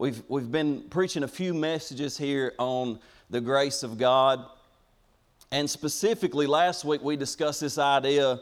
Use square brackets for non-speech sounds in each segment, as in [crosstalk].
We've, we've been preaching a few messages here on the grace of God. And specifically, last week we discussed this idea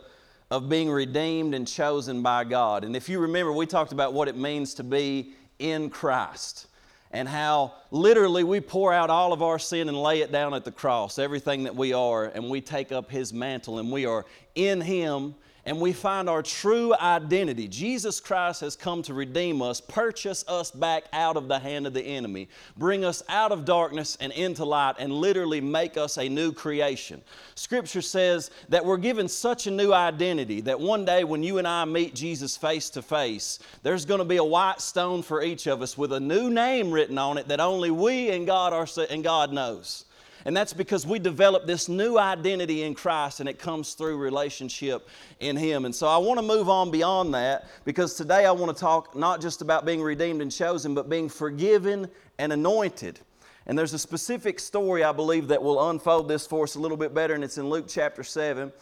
of being redeemed and chosen by God. And if you remember, we talked about what it means to be in Christ and how literally we pour out all of our sin and lay it down at the cross, everything that we are, and we take up His mantle and we are in Him and we find our true identity. Jesus Christ has come to redeem us, purchase us back out of the hand of the enemy, bring us out of darkness and into light, and literally make us a new creation. Scripture says that we're given such a new identity that one day when you and I meet Jesus face to face, there's going to be a white stone for each of us with a new name written on it that only we and God are and God knows. And that's because we develop this new identity in Christ and it comes through relationship in Him. And so I want to move on beyond that because today I want to talk not just about being redeemed and chosen, but being forgiven and anointed. And there's a specific story I believe that will unfold this for us a little bit better, and it's in Luke chapter 7,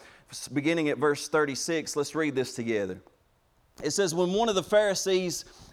beginning at verse 36. Let's read this together. It says, When one of the Pharisees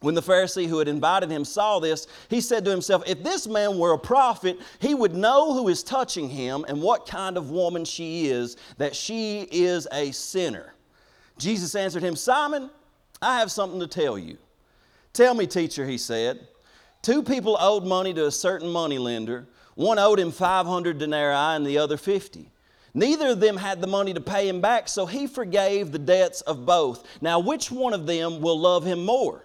When the Pharisee who had invited him saw this, he said to himself, If this man were a prophet, he would know who is touching him and what kind of woman she is, that she is a sinner. Jesus answered him, Simon, I have something to tell you. Tell me, teacher, he said. Two people owed money to a certain moneylender. One owed him 500 denarii and the other 50. Neither of them had the money to pay him back, so he forgave the debts of both. Now, which one of them will love him more?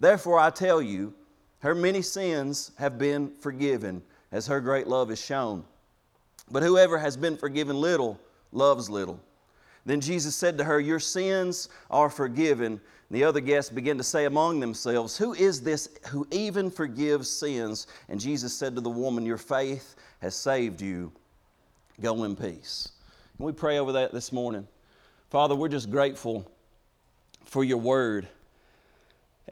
Therefore, I tell you, her many sins have been forgiven, as her great love is shown. But whoever has been forgiven little loves little. Then Jesus said to her, Your sins are forgiven. And the other guests began to say among themselves, Who is this who even forgives sins? And Jesus said to the woman, Your faith has saved you. Go in peace. Can we pray over that this morning? Father, we're just grateful for your word.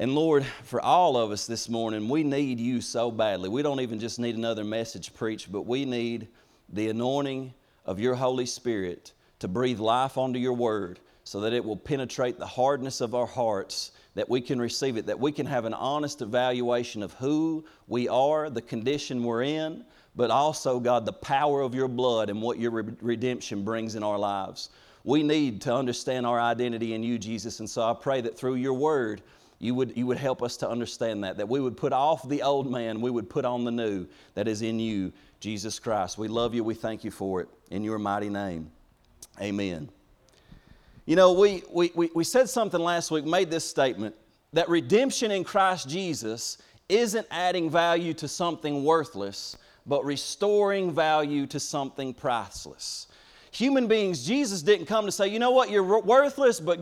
And Lord, for all of us this morning, we need you so badly. We don't even just need another message preached, but we need the anointing of your Holy Spirit to breathe life onto your word so that it will penetrate the hardness of our hearts, that we can receive it, that we can have an honest evaluation of who we are, the condition we're in, but also, God, the power of your blood and what your redemption brings in our lives. We need to understand our identity in you, Jesus, and so I pray that through your word, you would, you would help us to understand that, that we would put off the old man, we would put on the new that is in you, Jesus Christ. We love you, we thank you for it. In your mighty name, amen. You know, we, we, we, we said something last week, made this statement that redemption in Christ Jesus isn't adding value to something worthless, but restoring value to something priceless human beings, Jesus didn't come to say, you know what, you're worthless, but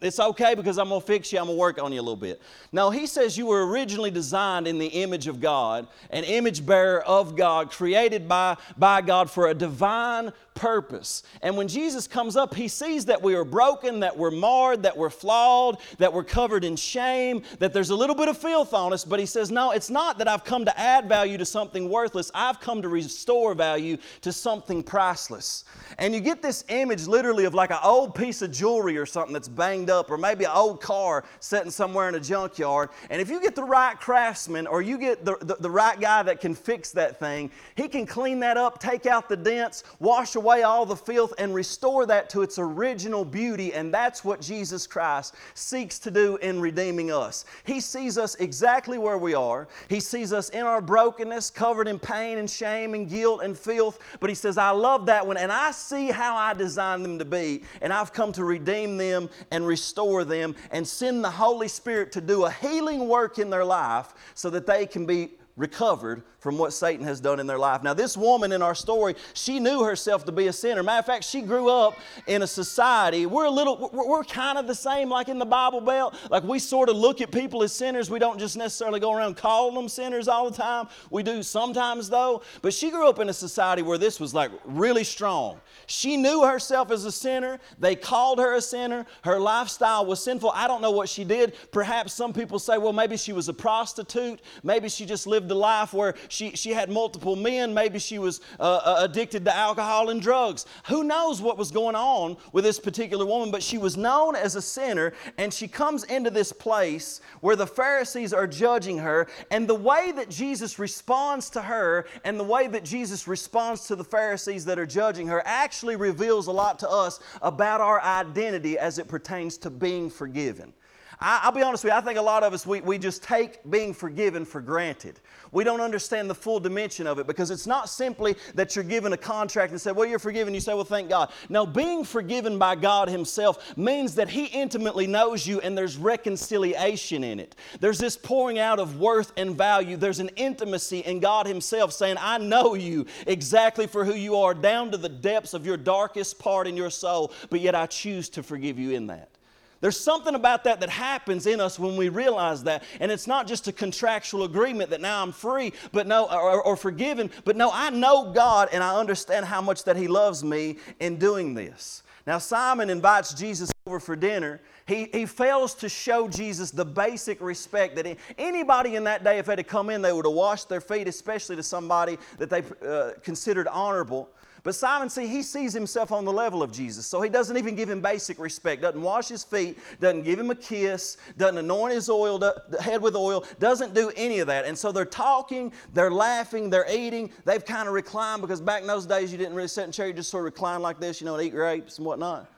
it's okay because I'm going to fix you, I'm going to work on you a little bit. No, he says you were originally designed in the image of God, an image bearer of God, created by, by God for a divine purpose. And when Jesus comes up, he sees that we are broken, that we're marred, that we're flawed, that we're covered in shame, that there's a little bit of filth on us, but he says, no, it's not that I've come to add value to something worthless, I've come to restore value to something priceless. And you get this image literally of like an old piece of jewelry or something that's banged up, or maybe an old car sitting somewhere in a junkyard. And if you get the right craftsman or you get the, the, the right guy that can fix that thing, he can clean that up, take out the dents, wash away away all the filth and restore that to its original beauty. And that's what Jesus Christ seeks to do in redeeming us. He sees us exactly where we are, He sees us in our brokenness, covered in pain and shame and guilt and filth. But He says, I love that one, and I see how I designed them to be, and I've come to redeem them and restore them and send the Holy Spirit to do a healing work in their life so that they can be recovered from what Satan has done in their life. Now, this woman in our story, she knew herself to be a sinner. Matter of fact, she grew up in a society. We're a little, we're, we're kind of the same like in the Bible Belt. Like we sort of look at people as sinners. We don't just necessarily go around calling them sinners all the time. We do sometimes though. But she grew up in a society where this was like really strong. She knew herself as a sinner. They called her a sinner. Her lifestyle was sinful. I don't know what she did. Perhaps some people say, well, maybe she was a prostitute. Maybe she just lived a life where she, she had multiple men. Maybe she was uh, uh, addicted to alcohol and drugs. Who knows what was going on with this particular woman, but she was known as a sinner, and she comes into this place where the Pharisees are judging her, and the way that Jesus responds to her and the way that Jesus responds to the Pharisees that are judging her actually reveals a lot to us about our identity as it pertains to being forgiven. I, will be honest with you, I think a lot of us, we, we just take being forgiven for granted. We don't understand the full dimension of it because it's not simply that you're given a contract and say, well, you're forgiven. You say, well, thank God. No, being forgiven by God Himself means that He intimately knows you and there's reconciliation in it. There's this pouring out of worth and value. There's an intimacy in God Himself saying, I know you exactly for who you are, down to the depths of your darkest part in your soul, but yet I choose to forgive you in that. There's something about that that happens in us when we realize that. And it's not just a contractual agreement that now I'm free, but no, or, or, forgiven, but no, I know God and I understand how much that He loves me in doing this. Now, Simon invites Jesus over for dinner. He, he fails to show Jesus the basic respect that anybody in that day, if they had to come in, they would have washed their feet, especially to somebody that they uh, considered honorable. But Simon, see, he sees himself on the level of Jesus. So he doesn't even give him basic respect, doesn't wash his feet, doesn't give him a kiss, doesn't anoint his oil, head with oil, doesn't do any of that. And so they're talking, they're laughing, they're eating. They've kind of reclined because back in those days you didn't really sit in chair, you just sort of recline like this, you know, and eat grapes and whatnot.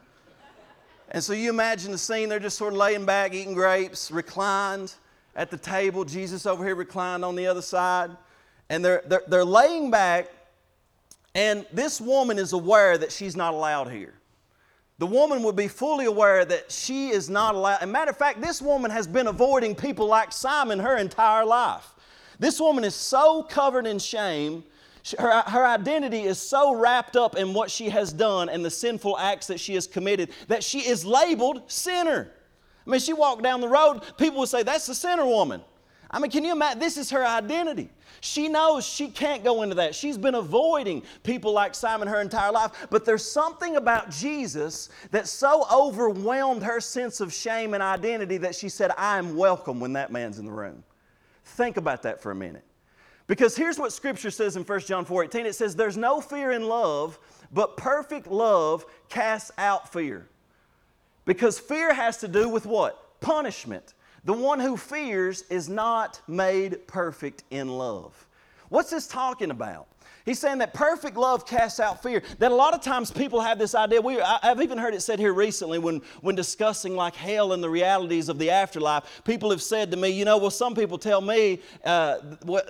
And so you imagine the scene, they're just sort of laying back, eating grapes, reclined at the table. Jesus over here reclined on the other side. And they're, they're, they're laying back and this woman is aware that she's not allowed here. The woman would be fully aware that she is not allowed. And matter of fact, this woman has been avoiding people like Simon her entire life. This woman is so covered in shame. Her, her identity is so wrapped up in what she has done and the sinful acts that she has committed that she is labeled sinner. I mean, she walked down the road, people would say, That's the sinner woman. I mean, can you imagine? This is her identity. She knows she can't go into that. She's been avoiding people like Simon her entire life. But there's something about Jesus that so overwhelmed her sense of shame and identity that she said, I am welcome when that man's in the room. Think about that for a minute. Because here's what Scripture says in 1 John 4 18 it says, There's no fear in love, but perfect love casts out fear. Because fear has to do with what? Punishment. The one who fears is not made perfect in love. What's this talking about? He's saying that perfect love casts out fear. That a lot of times people have this idea. We, I've even heard it said here recently when, when discussing like hell and the realities of the afterlife. People have said to me, you know, well, some people tell me uh,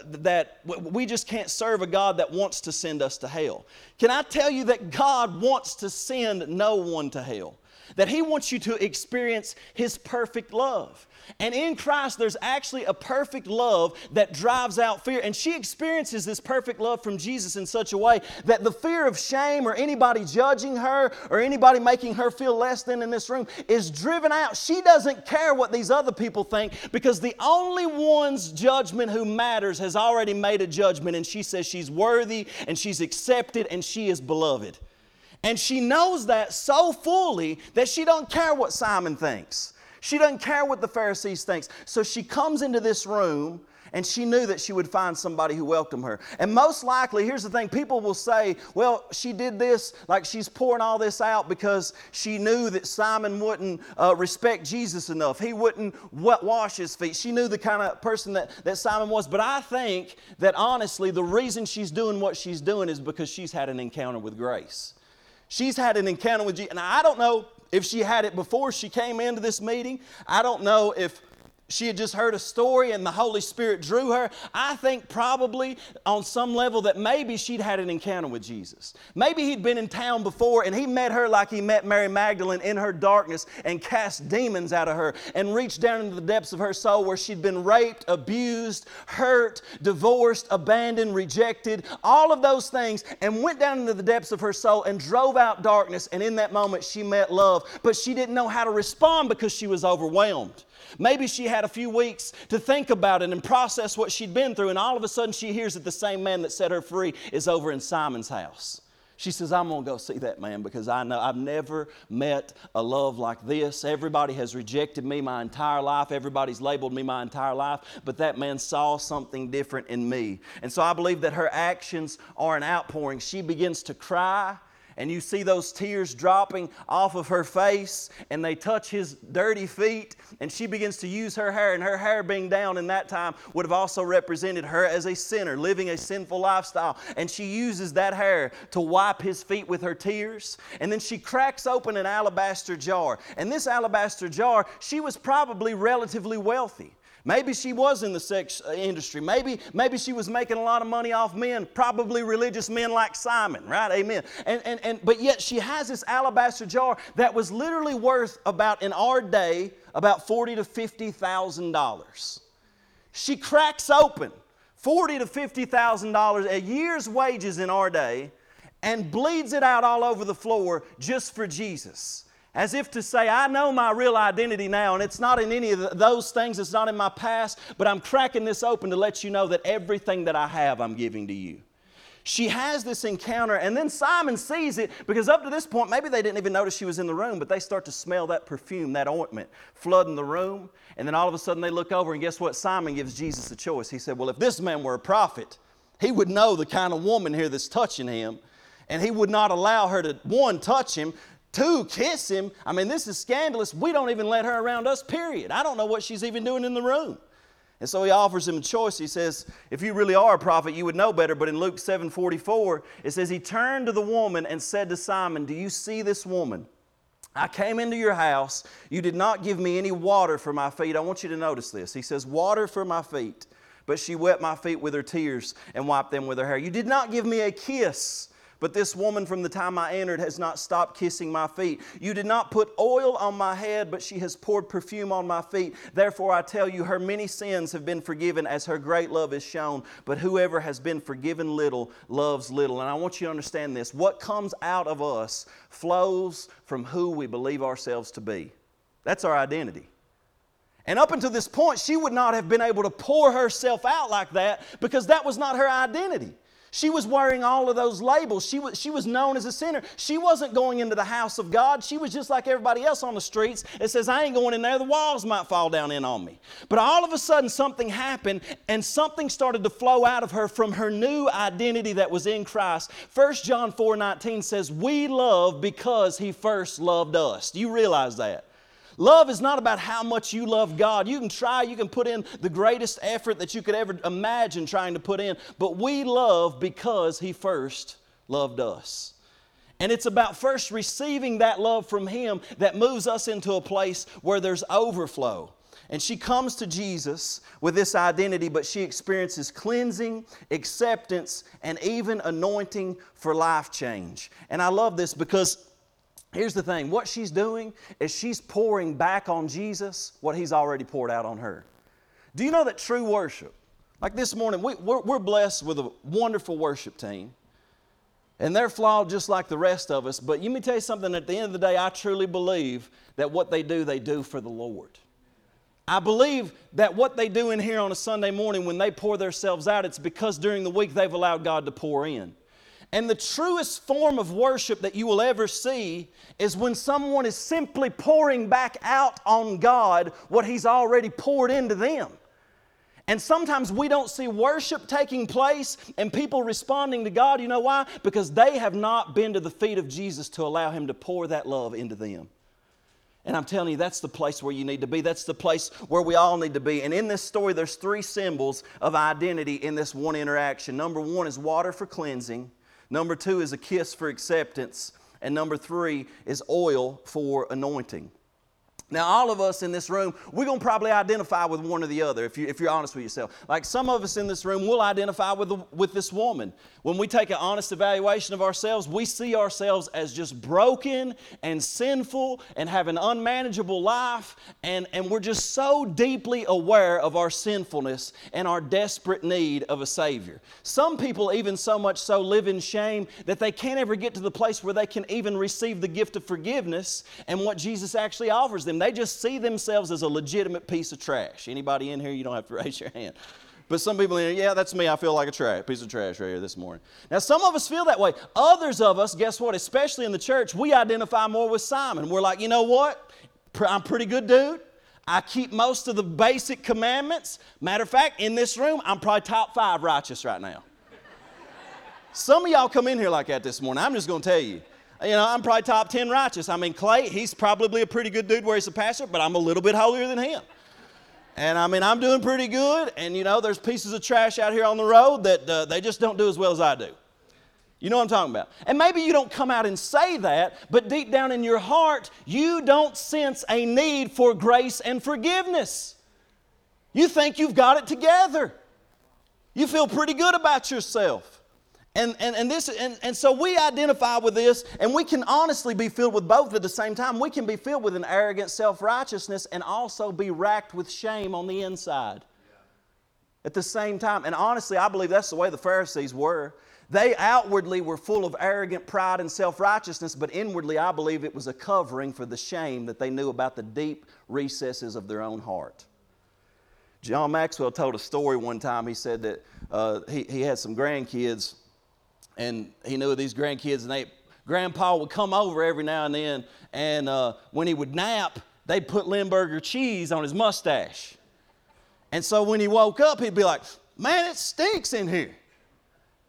that we just can't serve a God that wants to send us to hell. Can I tell you that God wants to send no one to hell? That He wants you to experience His perfect love. And in Christ, there's actually a perfect love that drives out fear. And she experiences this perfect love from Jesus in such a way that the fear of shame or anybody judging her or anybody making her feel less than in this room is driven out. She doesn't care what these other people think because the only one's judgment who matters has already made a judgment. And she says she's worthy and she's accepted and she is beloved. And she knows that so fully that she don't care what Simon thinks. She doesn't care what the Pharisees thinks. So she comes into this room and she knew that she would find somebody who welcomed her. And most likely, here's the thing people will say, well, she did this, like she's pouring all this out because she knew that Simon wouldn't uh, respect Jesus enough. He wouldn't wash his feet. She knew the kind of person that, that Simon was. But I think that honestly, the reason she's doing what she's doing is because she's had an encounter with grace. She's had an encounter with Jesus. And I don't know if she had it before she came into this meeting. I don't know if she had just heard a story and the Holy Spirit drew her. I think probably on some level that maybe she'd had an encounter with Jesus. Maybe he'd been in town before and he met her like he met Mary Magdalene in her darkness and cast demons out of her and reached down into the depths of her soul where she'd been raped, abused, hurt, divorced, abandoned, rejected, all of those things, and went down into the depths of her soul and drove out darkness. And in that moment, she met love, but she didn't know how to respond because she was overwhelmed. Maybe she had a few weeks to think about it and process what she'd been through, and all of a sudden she hears that the same man that set her free is over in Simon's house. She says, I'm going to go see that man because I know I've never met a love like this. Everybody has rejected me my entire life. Everybody's labeled me my entire life. But that man saw something different in me. And so I believe that her actions are an outpouring. She begins to cry and you see those tears dropping off of her face, and they touch his dirty feet, and she begins to use her hair, and her hair being down in that time would have also represented her as a sinner, living a sinful lifestyle. And she uses that hair to wipe his feet with her tears, and then she cracks open an alabaster jar. And this alabaster jar, she was probably relatively wealthy. Maybe she was in the sex uh, industry. Maybe, maybe she was making a lot of money off men, probably religious men like Simon, right? Amen. And, and, and, but yet she has this alabaster jar that was literally worth about, in our day, about forty to $50,000. She cracks open forty to $50,000, a year's wages in our day, and bleeds it out all over the floor just for Jesus as if to say, I know my real identity now, and it's not in any of those things, it's not in my past, but I'm cracking this open to let you know that everything that I have, I'm giving to you. She has this encounter, and then Simon sees it because up to this point, maybe they didn't even notice she was in the room, but they start to smell that perfume, that ointment, flooding the room. And then all of a sudden they look over, and guess what? Simon gives Jesus a choice. He said, Well, if this man were a prophet, he would know the kind of woman here that's touching him and he would not allow her to one touch him Two, kiss him. I mean, this is scandalous. We don't even let her around us, period. I don't know what she's even doing in the room. And so he offers him a choice. He says, If you really are a prophet, you would know better. But in Luke 7 44, it says, He turned to the woman and said to Simon, Do you see this woman? I came into your house. You did not give me any water for my feet. I want you to notice this. He says, Water for my feet. But she wet my feet with her tears and wiped them with her hair. You did not give me a kiss. But this woman from the time I entered has not stopped kissing my feet. You did not put oil on my head, but she has poured perfume on my feet. Therefore, I tell you, her many sins have been forgiven as her great love is shown. But whoever has been forgiven little loves little. And I want you to understand this what comes out of us flows from who we believe ourselves to be. That's our identity. And up until this point, she would not have been able to pour herself out like that because that was not her identity. She was wearing all of those labels. She was, she was known as a sinner. She wasn't going into the house of God. She was just like everybody else on the streets. It says, I ain't going in there. The walls might fall down in on me. But all of a sudden, something happened, and something started to flow out of her from her new identity that was in Christ. 1 John 4 19 says, We love because He first loved us. Do you realize that? Love is not about how much you love God. You can try, you can put in the greatest effort that you could ever imagine trying to put in, but we love because He first loved us. And it's about first receiving that love from Him that moves us into a place where there's overflow. And she comes to Jesus with this identity, but she experiences cleansing, acceptance, and even anointing for life change. And I love this because Here's the thing what she's doing is she's pouring back on Jesus what he's already poured out on her. Do you know that true worship, like this morning, we, we're, we're blessed with a wonderful worship team. And they're flawed just like the rest of us. But let me tell you something at the end of the day, I truly believe that what they do, they do for the Lord. I believe that what they do in here on a Sunday morning when they pour themselves out, it's because during the week they've allowed God to pour in. And the truest form of worship that you will ever see is when someone is simply pouring back out on God what He's already poured into them. And sometimes we don't see worship taking place and people responding to God. You know why? Because they have not been to the feet of Jesus to allow Him to pour that love into them. And I'm telling you, that's the place where you need to be. That's the place where we all need to be. And in this story, there's three symbols of identity in this one interaction. Number one is water for cleansing. Number two is a kiss for acceptance. And number three is oil for anointing. Now, all of us in this room, we're going to probably identify with one or the other if, you, if you're honest with yourself. Like some of us in this room will identify with, the, with this woman. When we take an honest evaluation of ourselves, we see ourselves as just broken and sinful and have an unmanageable life, and, and we're just so deeply aware of our sinfulness and our desperate need of a Savior. Some people, even so much so, live in shame that they can't ever get to the place where they can even receive the gift of forgiveness and what Jesus actually offers them. They just see themselves as a legitimate piece of trash. Anybody in here, you don't have to [laughs] raise your hand. But some people in here, yeah, that's me. I feel like a trash, piece of trash right here this morning. Now, some of us feel that way. Others of us, guess what? Especially in the church, we identify more with Simon. We're like, you know what? I'm pretty good dude. I keep most of the basic commandments. Matter of fact, in this room, I'm probably top five righteous right now. [laughs] Some of y'all come in here like that this morning. I'm just going to tell you you know, I'm probably top 10 righteous. I mean, Clay, he's probably a pretty good dude where he's a pastor, but I'm a little bit holier than him. And I mean, I'm doing pretty good. And you know, there's pieces of trash out here on the road that uh, they just don't do as well as I do. You know what I'm talking about? And maybe you don't come out and say that, but deep down in your heart, you don't sense a need for grace and forgiveness. You think you've got it together. You feel pretty good about yourself. And, and, and, this, and, and so we identify with this, and we can honestly be filled with both at the same time. We can be filled with an arrogant self righteousness and also be racked with shame on the inside at the same time. And honestly, I believe that's the way the Pharisees were. They outwardly were full of arrogant pride and self righteousness, but inwardly, I believe it was a covering for the shame that they knew about the deep recesses of their own heart. John Maxwell told a story one time. He said that uh, he, he had some grandkids and he knew these grandkids, and they, Grandpa would come over every now and then, and uh, when he would nap, they'd put Limburger cheese on his mustache. And so when he woke up, he'd be like, Man, it stinks in here.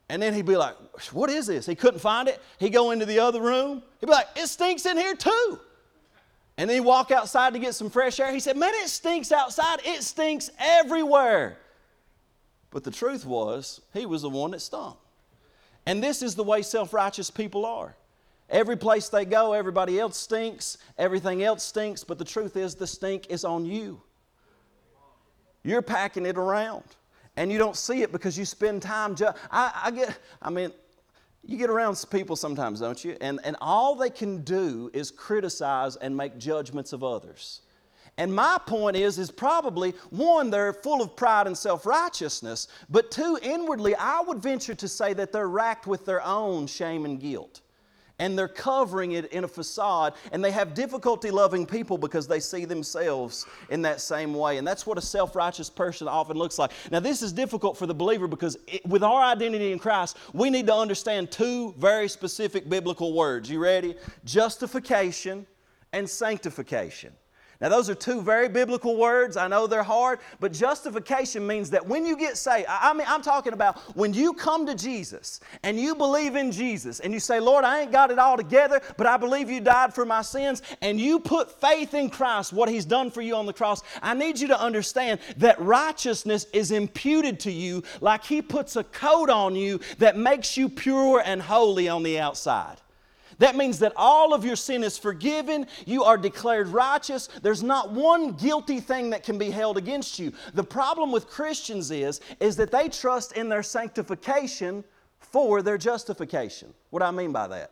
And then he'd be like, What is this? He couldn't find it. He'd go into the other room. He'd be like, It stinks in here too. And then he'd walk outside to get some fresh air. He said, Man, it stinks outside. It stinks everywhere. But the truth was, he was the one that stunk. And this is the way self righteous people are. Every place they go, everybody else stinks, everything else stinks, but the truth is the stink is on you. You're packing it around. And you don't see it because you spend time. Ju- I, I get, I mean, you get around people sometimes, don't you? And, and all they can do is criticize and make judgments of others. And my point is, is probably one, they're full of pride and self righteousness, but two, inwardly, I would venture to say that they're racked with their own shame and guilt. And they're covering it in a facade, and they have difficulty loving people because they see themselves in that same way. And that's what a self righteous person often looks like. Now, this is difficult for the believer because it, with our identity in Christ, we need to understand two very specific biblical words. You ready? Justification and sanctification. Now, those are two very biblical words. I know they're hard, but justification means that when you get saved, I mean, I'm talking about when you come to Jesus and you believe in Jesus and you say, Lord, I ain't got it all together, but I believe you died for my sins, and you put faith in Christ, what He's done for you on the cross, I need you to understand that righteousness is imputed to you like He puts a coat on you that makes you pure and holy on the outside. That means that all of your sin is forgiven. You are declared righteous. There's not one guilty thing that can be held against you. The problem with Christians is, is that they trust in their sanctification for their justification. What do I mean by that?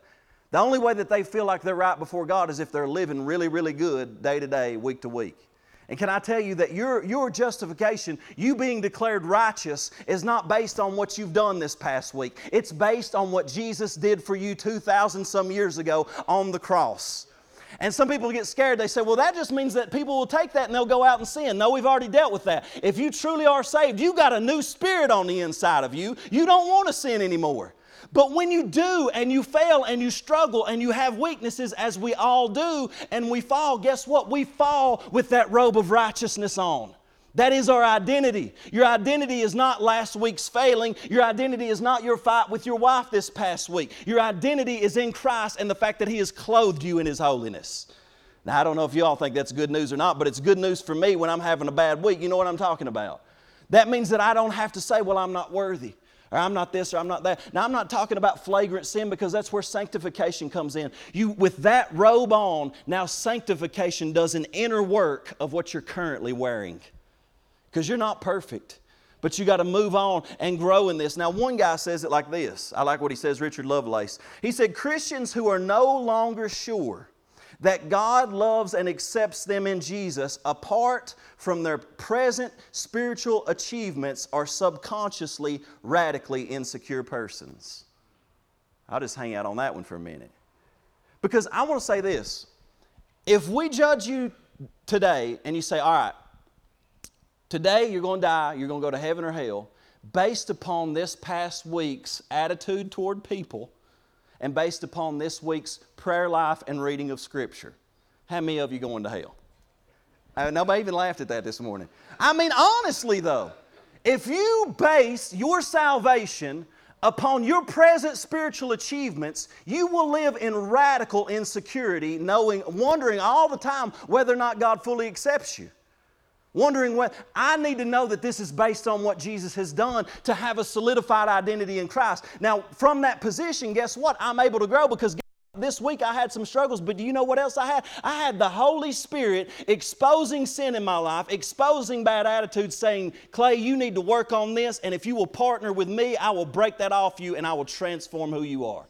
The only way that they feel like they're right before God is if they're living really, really good day to day, week to week. And can I tell you that your, your justification, you being declared righteous, is not based on what you've done this past week. It's based on what Jesus did for you 2,000 some years ago on the cross. And some people get scared. They say, well, that just means that people will take that and they'll go out and sin. No, we've already dealt with that. If you truly are saved, you've got a new spirit on the inside of you. You don't want to sin anymore. But when you do and you fail and you struggle and you have weaknesses, as we all do, and we fall, guess what? We fall with that robe of righteousness on. That is our identity. Your identity is not last week's failing. Your identity is not your fight with your wife this past week. Your identity is in Christ and the fact that He has clothed you in His holiness. Now, I don't know if you all think that's good news or not, but it's good news for me when I'm having a bad week. You know what I'm talking about? That means that I don't have to say, well, I'm not worthy. Or I'm not this or I'm not that. Now, I'm not talking about flagrant sin because that's where sanctification comes in. You, with that robe on, now sanctification does an inner work of what you're currently wearing because you're not perfect. But you got to move on and grow in this. Now, one guy says it like this. I like what he says, Richard Lovelace. He said, Christians who are no longer sure that God loves and accepts them in Jesus apart from their present spiritual achievements are subconsciously radically insecure persons. I'll just hang out on that one for a minute. Because I want to say this if we judge you today and you say, all right, today you're going to die, you're going to go to heaven or hell, based upon this past week's attitude toward people, and based upon this week's prayer life and reading of Scripture. How many of you going to hell? Uh, nobody even laughed at that this morning. I mean, honestly, though, if you base your salvation upon your present spiritual achievements, you will live in radical insecurity, knowing, wondering all the time whether or not God fully accepts you wondering what I need to know that this is based on what Jesus has done to have a solidified identity in Christ. Now, from that position, guess what? I'm able to grow because this week I had some struggles, but do you know what else I had? I had the Holy Spirit exposing sin in my life, exposing bad attitudes, saying, Clay, you need to work on this, and if you will partner with me, I will break that off you and I will transform who you are.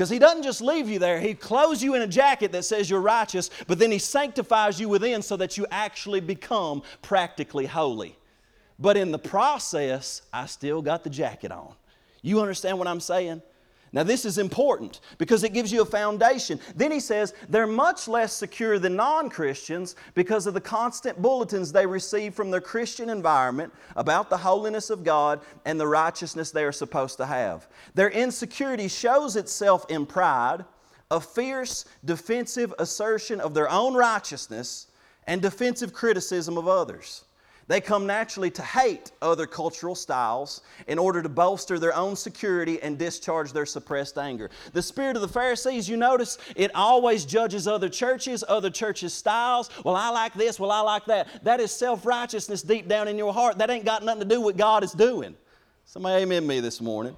Because he doesn't just leave you there, he clothes you in a jacket that says you're righteous, but then he sanctifies you within so that you actually become practically holy. But in the process, I still got the jacket on. You understand what I'm saying? Now, this is important because it gives you a foundation. Then he says they're much less secure than non Christians because of the constant bulletins they receive from their Christian environment about the holiness of God and the righteousness they are supposed to have. Their insecurity shows itself in pride, a fierce, defensive assertion of their own righteousness, and defensive criticism of others. They come naturally to hate other cultural styles in order to bolster their own security and discharge their suppressed anger. The spirit of the Pharisees, you notice, it always judges other churches, other churches' styles. Well, I like this, well, I like that. That is self righteousness deep down in your heart. That ain't got nothing to do with God is doing. Somebody amen me this morning.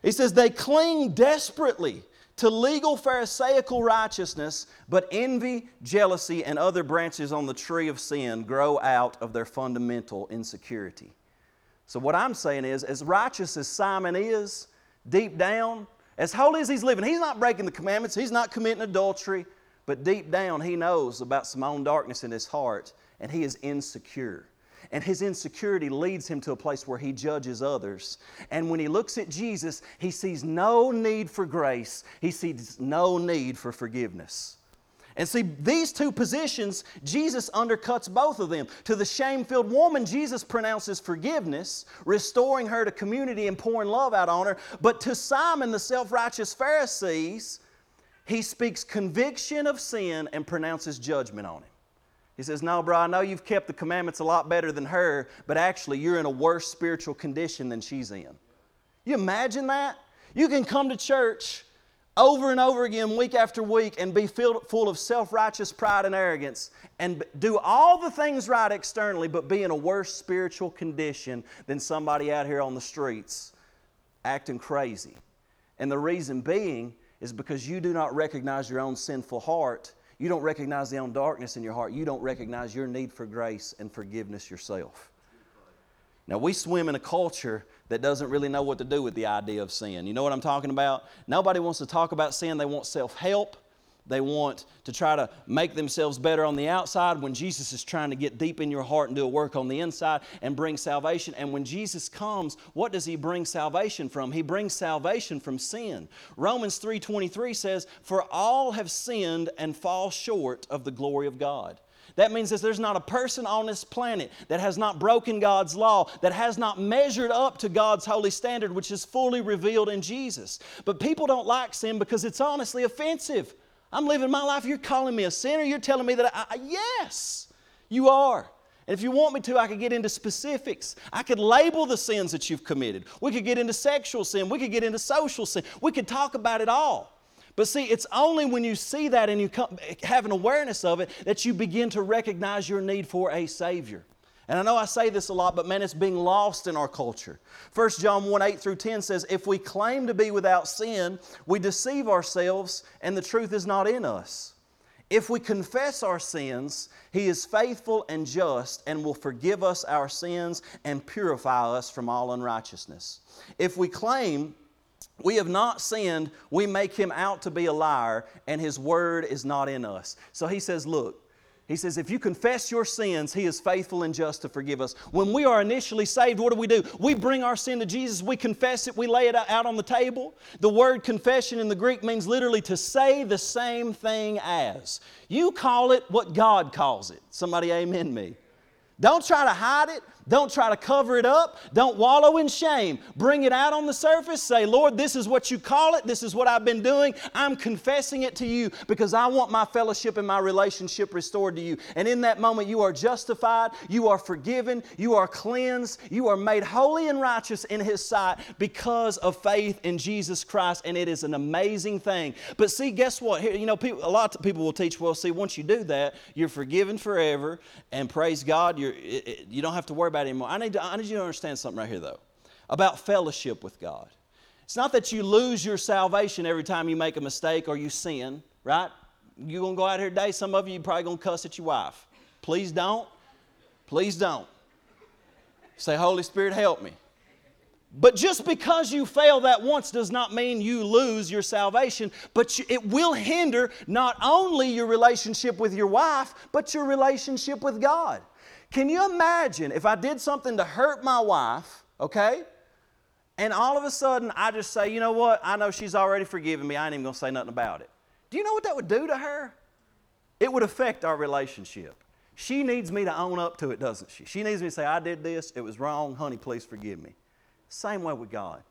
He says they cling desperately to legal Pharisaical righteousness, but envy, jealousy, and other branches on the tree of sin grow out of their fundamental insecurity. So, what I'm saying is, as righteous as Simon is, deep down, as holy as he's living, he's not breaking the commandments, he's not committing adultery, but deep down, he knows about some own darkness in his heart, and he is insecure. And his insecurity leads him to a place where he judges others. And when he looks at Jesus, he sees no need for grace, he sees no need for forgiveness. And see, these two positions, Jesus undercuts both of them. To the shame filled woman, Jesus pronounces forgiveness, restoring her to community and pouring love out on her. But to Simon, the self righteous Pharisees, he speaks conviction of sin and pronounces judgment on him. He says, No, bro, I know you've kept the commandments a lot better than her, but actually you're in a worse spiritual condition than she's in. You imagine that? You can come to church over and over again, week after week, and be filled, full of self righteous pride and arrogance, and do all the things right externally, but be in a worse spiritual condition than somebody out here on the streets acting crazy. And the reason being is because you do not recognize your own sinful heart you don't recognize the own darkness in your heart. You don't recognize your need for grace and forgiveness yourself. Now, we swim in a culture that doesn't really know what to do with the idea of sin. You know what I'm talking about? Nobody wants to talk about sin, they want self help. They want to try to make themselves better on the outside when Jesus is trying to get deep in your heart and do a work on the inside and bring salvation. And when Jesus comes, what does he bring salvation from? He brings salvation from sin. Romans 3:23 says, "For all have sinned and fall short of the glory of God." That means that there's not a person on this planet that has not broken God's law, that has not measured up to God's holy standard, which is fully revealed in Jesus. But people don't like sin because it's honestly offensive. I'm living my life. You're calling me a sinner. You're telling me that I, I, yes, you are. And if you want me to, I could get into specifics. I could label the sins that you've committed. We could get into sexual sin. We could get into social sin. We could talk about it all. But see, it's only when you see that and you come, have an awareness of it that you begin to recognize your need for a Savior. And I know I say this a lot, but man, it's being lost in our culture. 1 John 1 8 through 10 says, If we claim to be without sin, we deceive ourselves, and the truth is not in us. If we confess our sins, He is faithful and just and will forgive us our sins and purify us from all unrighteousness. If we claim we have not sinned, we make Him out to be a liar, and His word is not in us. So He says, Look, he says, if you confess your sins, He is faithful and just to forgive us. When we are initially saved, what do we do? We bring our sin to Jesus, we confess it, we lay it out on the table. The word confession in the Greek means literally to say the same thing as. You call it what God calls it. Somebody amen me. Don't try to hide it. Don't try to cover it up. Don't wallow in shame. Bring it out on the surface. Say, Lord, this is what you call it. This is what I've been doing. I'm confessing it to you because I want my fellowship and my relationship restored to you. And in that moment, you are justified, you are forgiven, you are cleansed, you are made holy and righteous in His sight because of faith in Jesus Christ. And it is an amazing thing. But see, guess what? Here, you know, people, a lot of people will teach, well, see, once you do that, you're forgiven forever, and praise God, you're, it, it, you don't have to worry about about anymore. I need, to, I need you to understand something right here, though, about fellowship with God. It's not that you lose your salvation every time you make a mistake or you sin, right? You're going to go out here today, some of you, probably going to cuss at your wife. Please don't. Please don't. Say, Holy Spirit, help me. But just because you fail that once does not mean you lose your salvation, but it will hinder not only your relationship with your wife, but your relationship with God. Can you imagine if I did something to hurt my wife, okay? And all of a sudden I just say, you know what? I know she's already forgiven me. I ain't even going to say nothing about it. Do you know what that would do to her? It would affect our relationship. She needs me to own up to it, doesn't she? She needs me to say, I did this, it was wrong, honey, please forgive me. Same way with God.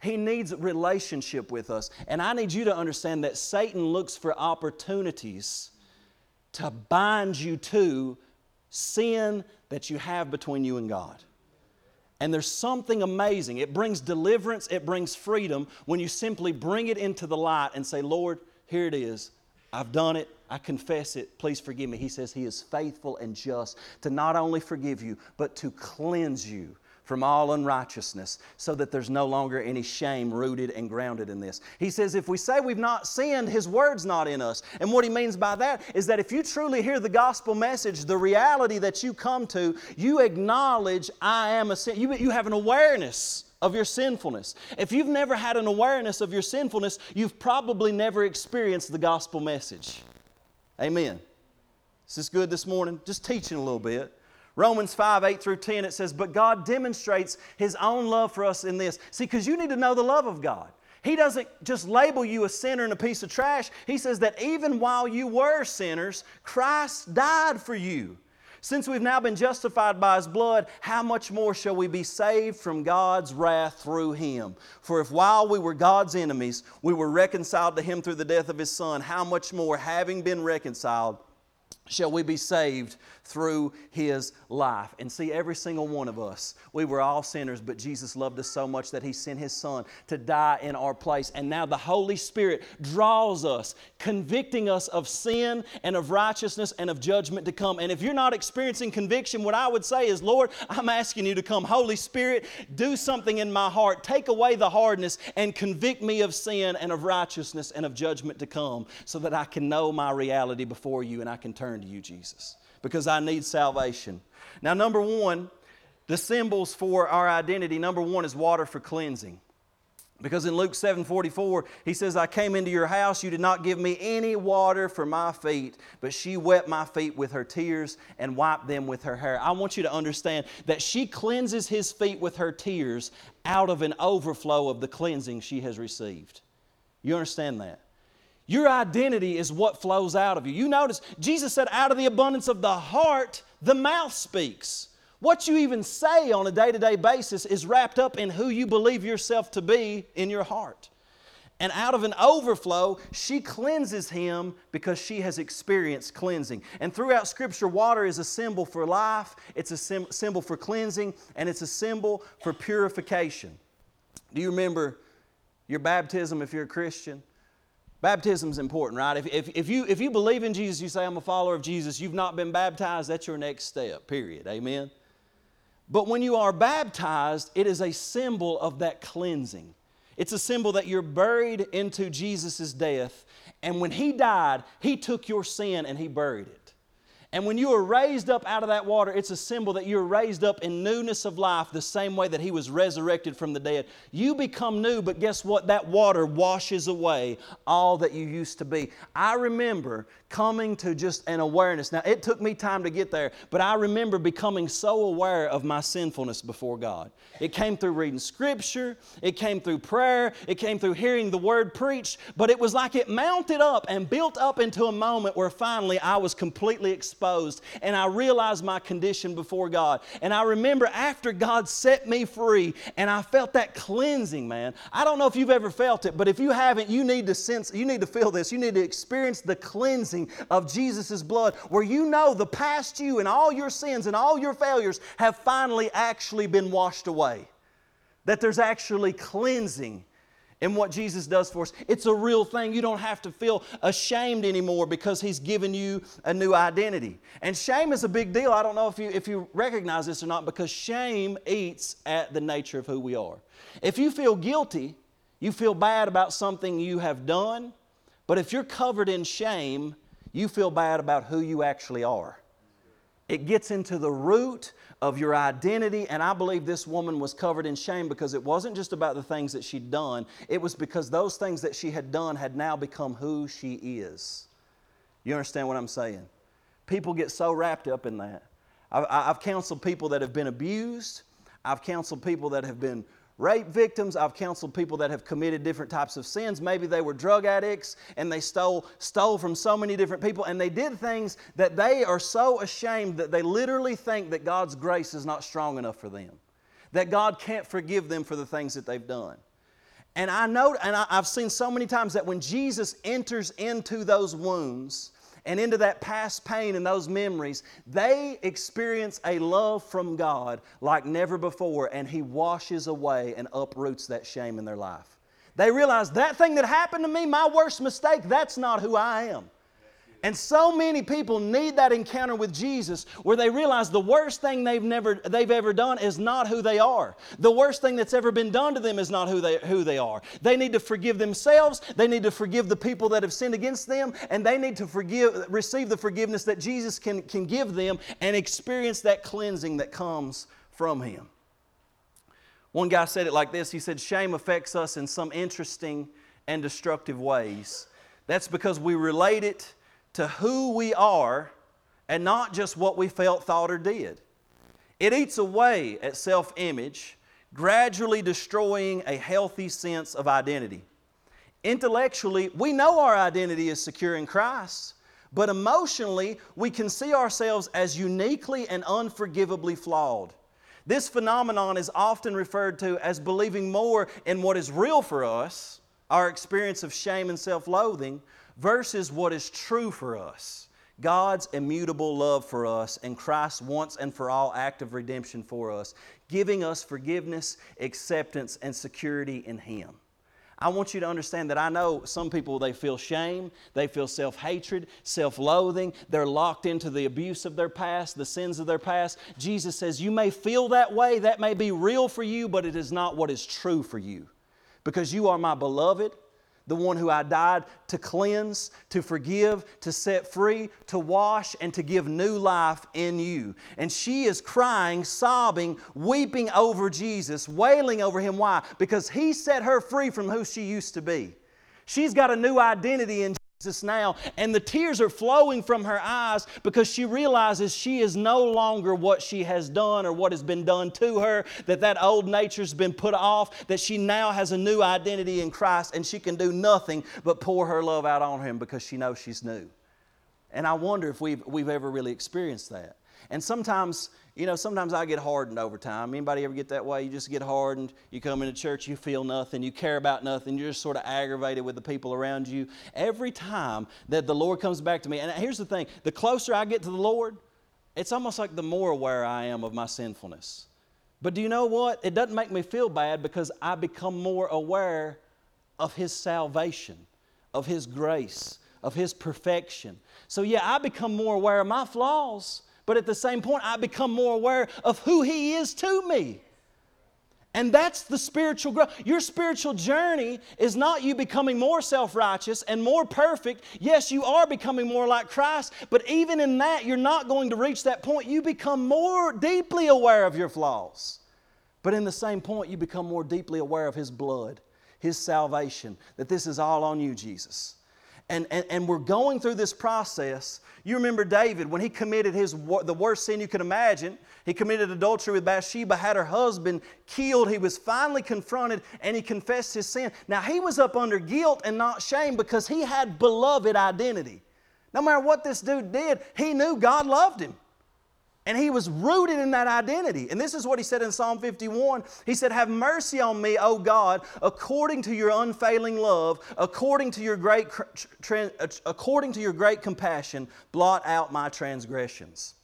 He needs a relationship with us. And I need you to understand that Satan looks for opportunities to bind you to sin that you have between you and God. And there's something amazing. It brings deliverance, it brings freedom when you simply bring it into the light and say, Lord, here it is. I've done it. I confess it. Please forgive me. He says He is faithful and just to not only forgive you, but to cleanse you from all unrighteousness, so that there's no longer any shame rooted and grounded in this. He says, if we say we've not sinned, His word's not in us. And what He means by that is that if you truly hear the gospel message, the reality that you come to, you acknowledge, I am a sin. You, you have an awareness of your sinfulness. If you've never had an awareness of your sinfulness, you've probably never experienced the gospel message. Amen. Is this good this morning? Just teaching a little bit. Romans 5, 8 through 10, it says, But God demonstrates His own love for us in this. See, because you need to know the love of God. He doesn't just label you a sinner and a piece of trash. He says that even while you were sinners, Christ died for you. Since we've now been justified by His blood, how much more shall we be saved from God's wrath through Him? For if while we were God's enemies, we were reconciled to Him through the death of His Son, how much more, having been reconciled, shall we be saved through his life. And see, every single one of us, we were all sinners, but Jesus loved us so much that he sent his son to die in our place. And now the Holy Spirit draws us, convicting us of sin and of righteousness and of judgment to come. And if you're not experiencing conviction, what I would say is, Lord, I'm asking you to come. Holy Spirit, do something in my heart. Take away the hardness and convict me of sin and of righteousness and of judgment to come so that I can know my reality before you and I can turn to you, Jesus because I need salvation. Now, number one, the symbols for our identity, number one is water for cleansing. Because in Luke 7 44, he says, I came into your house, you did not give me any water for my feet, but she wet my feet with her tears and wiped them with her hair. I want you to understand that she cleanses his feet with her tears out of an overflow of the cleansing she has received. You understand that? Your identity is what flows out of you. You notice, Jesus said, out of the abundance of the heart, the mouth speaks. What you even say on a day to day basis is wrapped up in who you believe yourself to be in your heart. And out of an overflow, she cleanses him because she has experienced cleansing. And throughout Scripture, water is a symbol for life, it's a sim- symbol for cleansing, and it's a symbol for purification. Do you remember your baptism if you're a Christian? Baptism is important, right? If, if, if, you, if you believe in Jesus, you say, I'm a follower of Jesus, you've not been baptized, that's your next step, period. Amen? But when you are baptized, it is a symbol of that cleansing. It's a symbol that you're buried into Jesus' death. And when He died, He took your sin and He buried it. And when you are raised up out of that water, it's a symbol that you're raised up in newness of life, the same way that He was resurrected from the dead. You become new, but guess what? That water washes away all that you used to be. I remember coming to just an awareness. Now, it took me time to get there, but I remember becoming so aware of my sinfulness before God. It came through reading Scripture, it came through prayer, it came through hearing the Word preached, but it was like it mounted up and built up into a moment where finally I was completely exposed exposed and I realized my condition before God. And I remember after God set me free and I felt that cleansing, man. I don't know if you've ever felt it, but if you haven't, you need to sense, you need to feel this. You need to experience the cleansing of Jesus' blood where you know the past you and all your sins and all your failures have finally actually been washed away. That there's actually cleansing and what Jesus does for us. It's a real thing. You don't have to feel ashamed anymore because He's given you a new identity. And shame is a big deal. I don't know if you, if you recognize this or not because shame eats at the nature of who we are. If you feel guilty, you feel bad about something you have done, but if you're covered in shame, you feel bad about who you actually are. It gets into the root of your identity. And I believe this woman was covered in shame because it wasn't just about the things that she'd done, it was because those things that she had done had now become who she is. You understand what I'm saying? People get so wrapped up in that. I've, I've counseled people that have been abused, I've counseled people that have been rape victims. I've counseled people that have committed different types of sins. Maybe they were drug addicts and they stole, stole from so many different people and they did things that they are so ashamed that they literally think that God's grace is not strong enough for them, that God can't forgive them for the things that they've done. And I know, and I, I've seen so many times that when Jesus enters into those wounds, and into that past pain and those memories, they experience a love from God like never before, and He washes away and uproots that shame in their life. They realize that thing that happened to me, my worst mistake, that's not who I am. And so many people need that encounter with Jesus where they realize the worst thing they've, never, they've ever done is not who they are. The worst thing that's ever been done to them is not who they, who they are. They need to forgive themselves, they need to forgive the people that have sinned against them, and they need to forgive, receive the forgiveness that Jesus can, can give them and experience that cleansing that comes from Him. One guy said it like this He said, Shame affects us in some interesting and destructive ways. That's because we relate it to who we are and not just what we felt, thought, or did. It eats away at self image, gradually destroying a healthy sense of identity. Intellectually, we know our identity is secure in Christ, but emotionally, we can see ourselves as uniquely and unforgivably flawed. This phenomenon is often referred to as believing more in what is real for us, our experience of shame and self loathing, versus what is true for us God's immutable love for us and Christ's once and for all act of redemption for us, giving us forgiveness, acceptance, and security in Him. I want you to understand that I know some people, they feel shame, they feel self hatred, self loathing, they're locked into the abuse of their past, the sins of their past. Jesus says, You may feel that way, that may be real for you, but it is not what is true for you. Because you are my beloved, the one who I died to cleanse, to forgive, to set free, to wash, and to give new life in you. And she is crying, sobbing, weeping over Jesus, wailing over him. Why? Because he set her free from who she used to be. She's got a new identity in Jesus now, and the tears are flowing from her eyes because she realizes she is no longer what she has done or what has been done to her, that that old nature's been put off, that she now has a new identity in Christ, and she can do nothing but pour her love out on him because she knows she's new. And I wonder if we've, we've ever really experienced that. And sometimes, you know, sometimes I get hardened over time. Anybody ever get that way? You just get hardened. You come into church, you feel nothing, you care about nothing, you're just sort of aggravated with the people around you. Every time that the Lord comes back to me, and here's the thing the closer I get to the Lord, it's almost like the more aware I am of my sinfulness. But do you know what? It doesn't make me feel bad because I become more aware of His salvation of His grace, of His perfection. So, yeah, I become more aware of my flaws, but at the same point, I become more aware of who He is to me. And that's the spiritual growth. Your spiritual journey is not you becoming more self righteous and more perfect. Yes, you are becoming more like Christ, but even in that, you're not going to reach that point. You become more deeply aware of your flaws. But in the same point, you become more deeply aware of His blood, His salvation, that this is all on you, Jesus. And, and, and we're going through this process. You remember David, when he committed his, the worst sin you could imagine, he committed adultery with Bathsheba, had her husband killed. He was finally confronted and he confessed his sin. Now, he was up under guilt and not shame because he had beloved identity. No matter what this dude did, he knew God loved him. And he was rooted in that identity. And this is what he said in Psalm 51. He said, Have mercy on me, O God, according to your unfailing love, according to your great, uh, according to your great compassion, blot out my transgressions.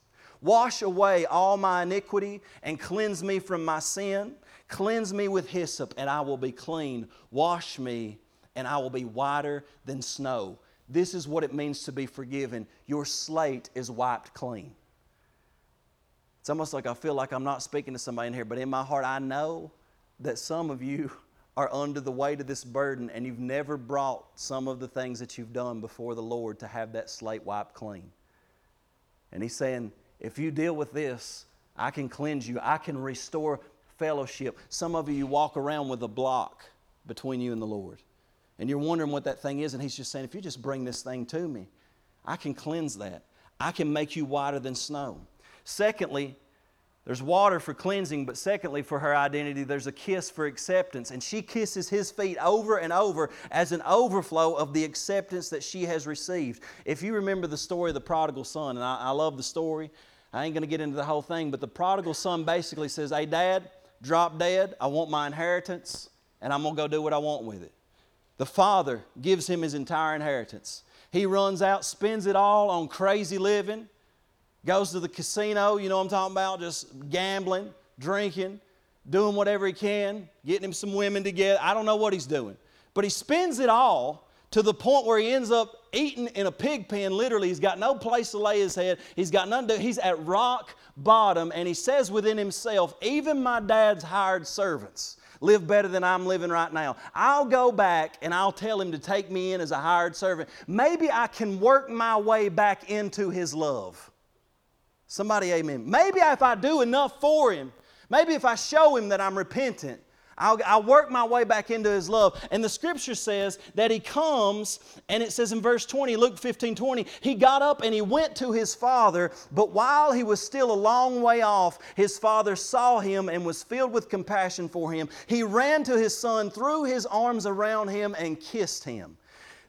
Wash away all my iniquity and cleanse me from my sin. Cleanse me with hyssop, and I will be clean. Wash me, and I will be whiter than snow. This is what it means to be forgiven. Your slate is wiped clean. It's almost like I feel like I'm not speaking to somebody in here, but in my heart, I know that some of you [laughs] are under the weight of this burden and you've never brought some of the things that you've done before the Lord to have that slate wiped clean. And He's saying, if you deal with this, I can cleanse you, I can restore fellowship. Some of you, walk around with a block between you and the Lord. And you're wondering what that thing is, and He's just saying, if you just bring this thing to me, I can cleanse that. I can make you whiter than snow. Secondly, there's water for cleansing, but secondly, for her identity, there's a kiss for acceptance. And she kisses his feet over and over as an overflow of the acceptance that she has received. If you remember the story of the prodigal son, and I, I love the story, I ain't going to get into the whole thing, but the prodigal son basically says, Hey, dad, drop dead. I want my inheritance, and I'm going to go do what I want with it. The father gives him his entire inheritance. He runs out, spends it all on crazy living goes to the casino, you know I'm talking about, just gambling, drinking, doing whatever he can, getting him some women together. I don't know what he's doing. But he spends it all to the point where he ends up eating in a pig pen. Literally, he's got no place to lay his head. He's got nothing to, he's at rock bottom, and he says within himself, even my dad's hired servants live better than I'm living right now. I'll go back and I'll tell him to take me in as a hired servant. Maybe I can work my way back into his love. Somebody, amen. Maybe if I do enough for him, maybe if I show him that I'm repentant, I'll, I'll, work my way back into his love. And the scripture says that he comes, and it says in verse 20, Luke 15 20, he got up and he went to his father, but while he was still a long way off, his father saw him and was filled with compassion for him. He ran to his son, threw his arms around him, and kissed him.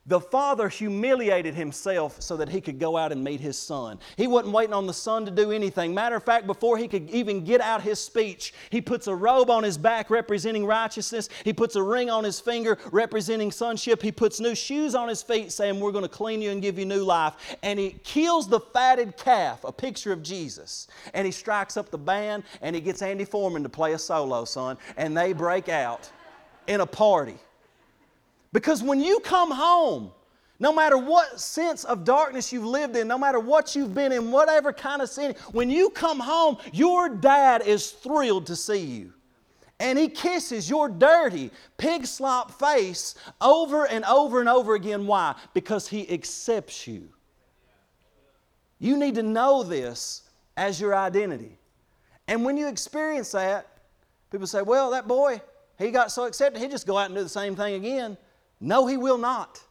The father humiliated himself so that he could go out and meet his son. He wasn't waiting on the son to do anything. Matter of fact, before he could even get out his speech, he puts a robe on his back representing righteousness. He puts a ring on his finger representing sonship. He puts new shoes on his feet saying, We're going to clean you and give you new life. And he kills the fatted calf, a picture of Jesus. And he strikes up the band and he gets Andy Foreman to play a solo, son. And they break out in a party. Because when you come home, no matter what sense of darkness you've lived in, no matter what you've been in, whatever kind of sin, when you come home, your dad is thrilled to see you. And he kisses your dirty, pig slop face over and over and over again. Why? Because he accepts you. You need to know this as your identity. And when you experience that, people say, well, that boy, he got so accepted, he just go out and do the same thing again. No, he will not,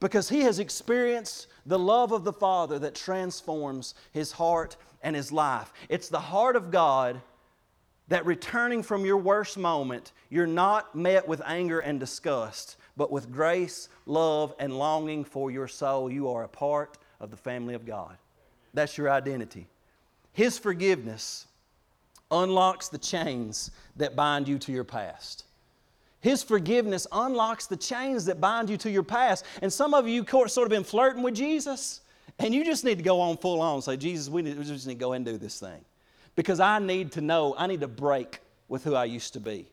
because he has experienced the love of the Father that transforms his heart and his life. It's the heart of God that returning from your worst moment, you're not met with anger and disgust, but with grace, love, and longing for your soul. You are a part of the family of God. That's your identity. His forgiveness unlocks the chains that bind you to your past. His forgiveness unlocks the chains that bind you to your past. And some of you sort of been flirting with Jesus, and you just need to go on full on and say, Jesus, we, need, we just need to go and do this thing. Because I need to know, I need to break with who I used to be.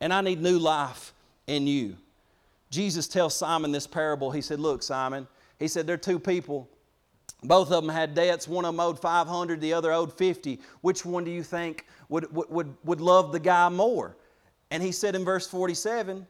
And I need new life in you. Jesus tells Simon this parable. He said, Look, Simon, he said, there are two people. Both of them had debts. One of them owed 500, the other owed 50. Which one do you think would, would, would love the guy more? And he said in verse 47,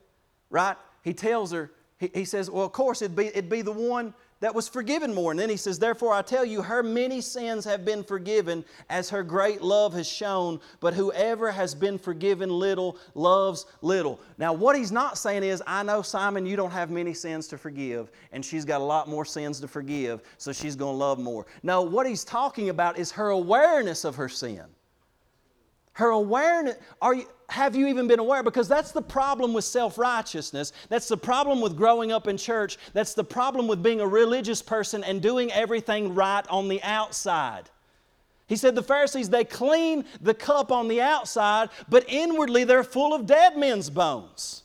right? He tells her, he, he says, Well, of course, it'd be, it'd be the one that was forgiven more. And then he says, Therefore I tell you, her many sins have been forgiven as her great love has shown, but whoever has been forgiven little loves little. Now, what he's not saying is, I know, Simon, you don't have many sins to forgive, and she's got a lot more sins to forgive, so she's going to love more. No, what he's talking about is her awareness of her sin. Her awareness, are you, have you even been aware? Because that's the problem with self righteousness. That's the problem with growing up in church. That's the problem with being a religious person and doing everything right on the outside. He said the Pharisees, they clean the cup on the outside, but inwardly they're full of dead men's bones.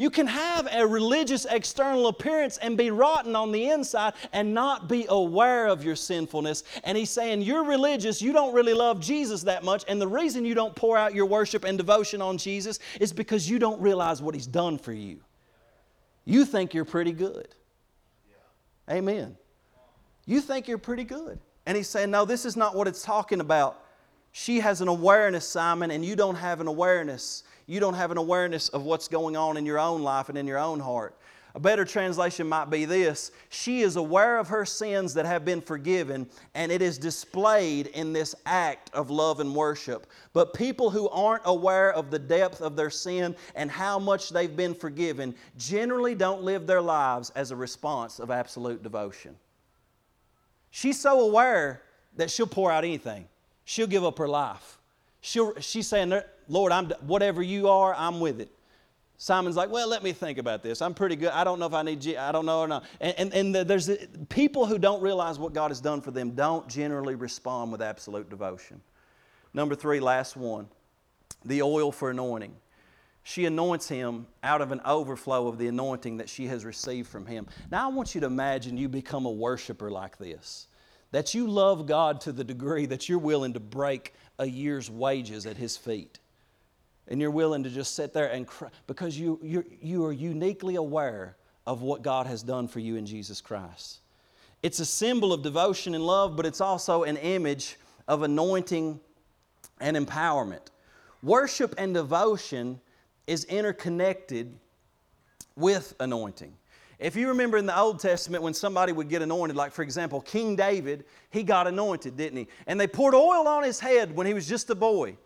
You can have a religious external appearance and be rotten on the inside and not be aware of your sinfulness. And he's saying, You're religious, you don't really love Jesus that much. And the reason you don't pour out your worship and devotion on Jesus is because you don't realize what he's done for you. You think you're pretty good. Amen. You think you're pretty good. And he's saying, No, this is not what it's talking about. She has an awareness, Simon, and you don't have an awareness you don't have an awareness of what's going on in your own life and in your own heart. A better translation might be this She is aware of her sins that have been forgiven, and it is displayed in this act of love and worship. But people who aren't aware of the depth of their sin and how much they've been forgiven generally don't live their lives as a response of absolute devotion. She's so aware that she'll pour out anything, she'll give up her life. She'll, she's saying, Lord, I'm, whatever you are, I'm with it. Simon's like, well, let me think about this. I'm pretty good. I don't know if I need, Je- I don't know or not. And, and, and there's people who don't realize what God has done for them don't generally respond with absolute devotion. Number three, last one, the oil for anointing. She anoints him out of an overflow of the anointing that she has received from him. Now, I want you to imagine you become a worshiper like this, that you love God to the degree that you're willing to break a year's wages at his feet. And you're willing to just sit there and cry because you, you you are uniquely aware of what God has done for you in Jesus Christ. It's a symbol of devotion and love, but it's also an image of anointing and empowerment. Worship and devotion is interconnected with anointing. If you remember in the Old Testament when somebody would get anointed, like for example, King David, he got anointed, didn't he? And they poured oil on his head when he was just a boy.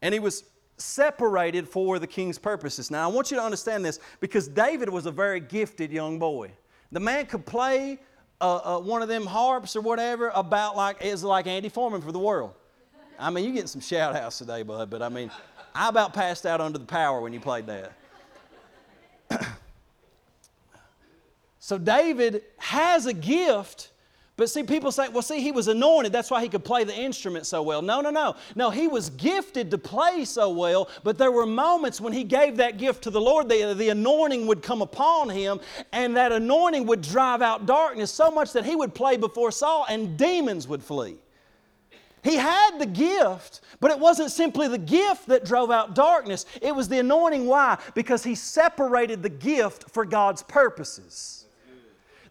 And he was separated for the king's purposes. Now, I want you to understand this because David was a very gifted young boy. The man could play uh, uh, one of them harps or whatever about like, is like Andy Foreman for the world. I mean, you're getting some shout outs today, bud, but I mean, I about passed out under the power when you played that. [clears throat] So David has a gift, but see, people say, well, see, he was anointed. That's why he could play the instrument so well. No, no, no. No, he was gifted to play so well, but there were moments when he gave that gift to the Lord, the, the anointing would come upon him, and that anointing would drive out darkness so much that he would play before Saul and demons would flee. He had the gift, but it wasn't simply the gift that drove out darkness. It was the anointing. Why? Because he separated the gift for God's purposes.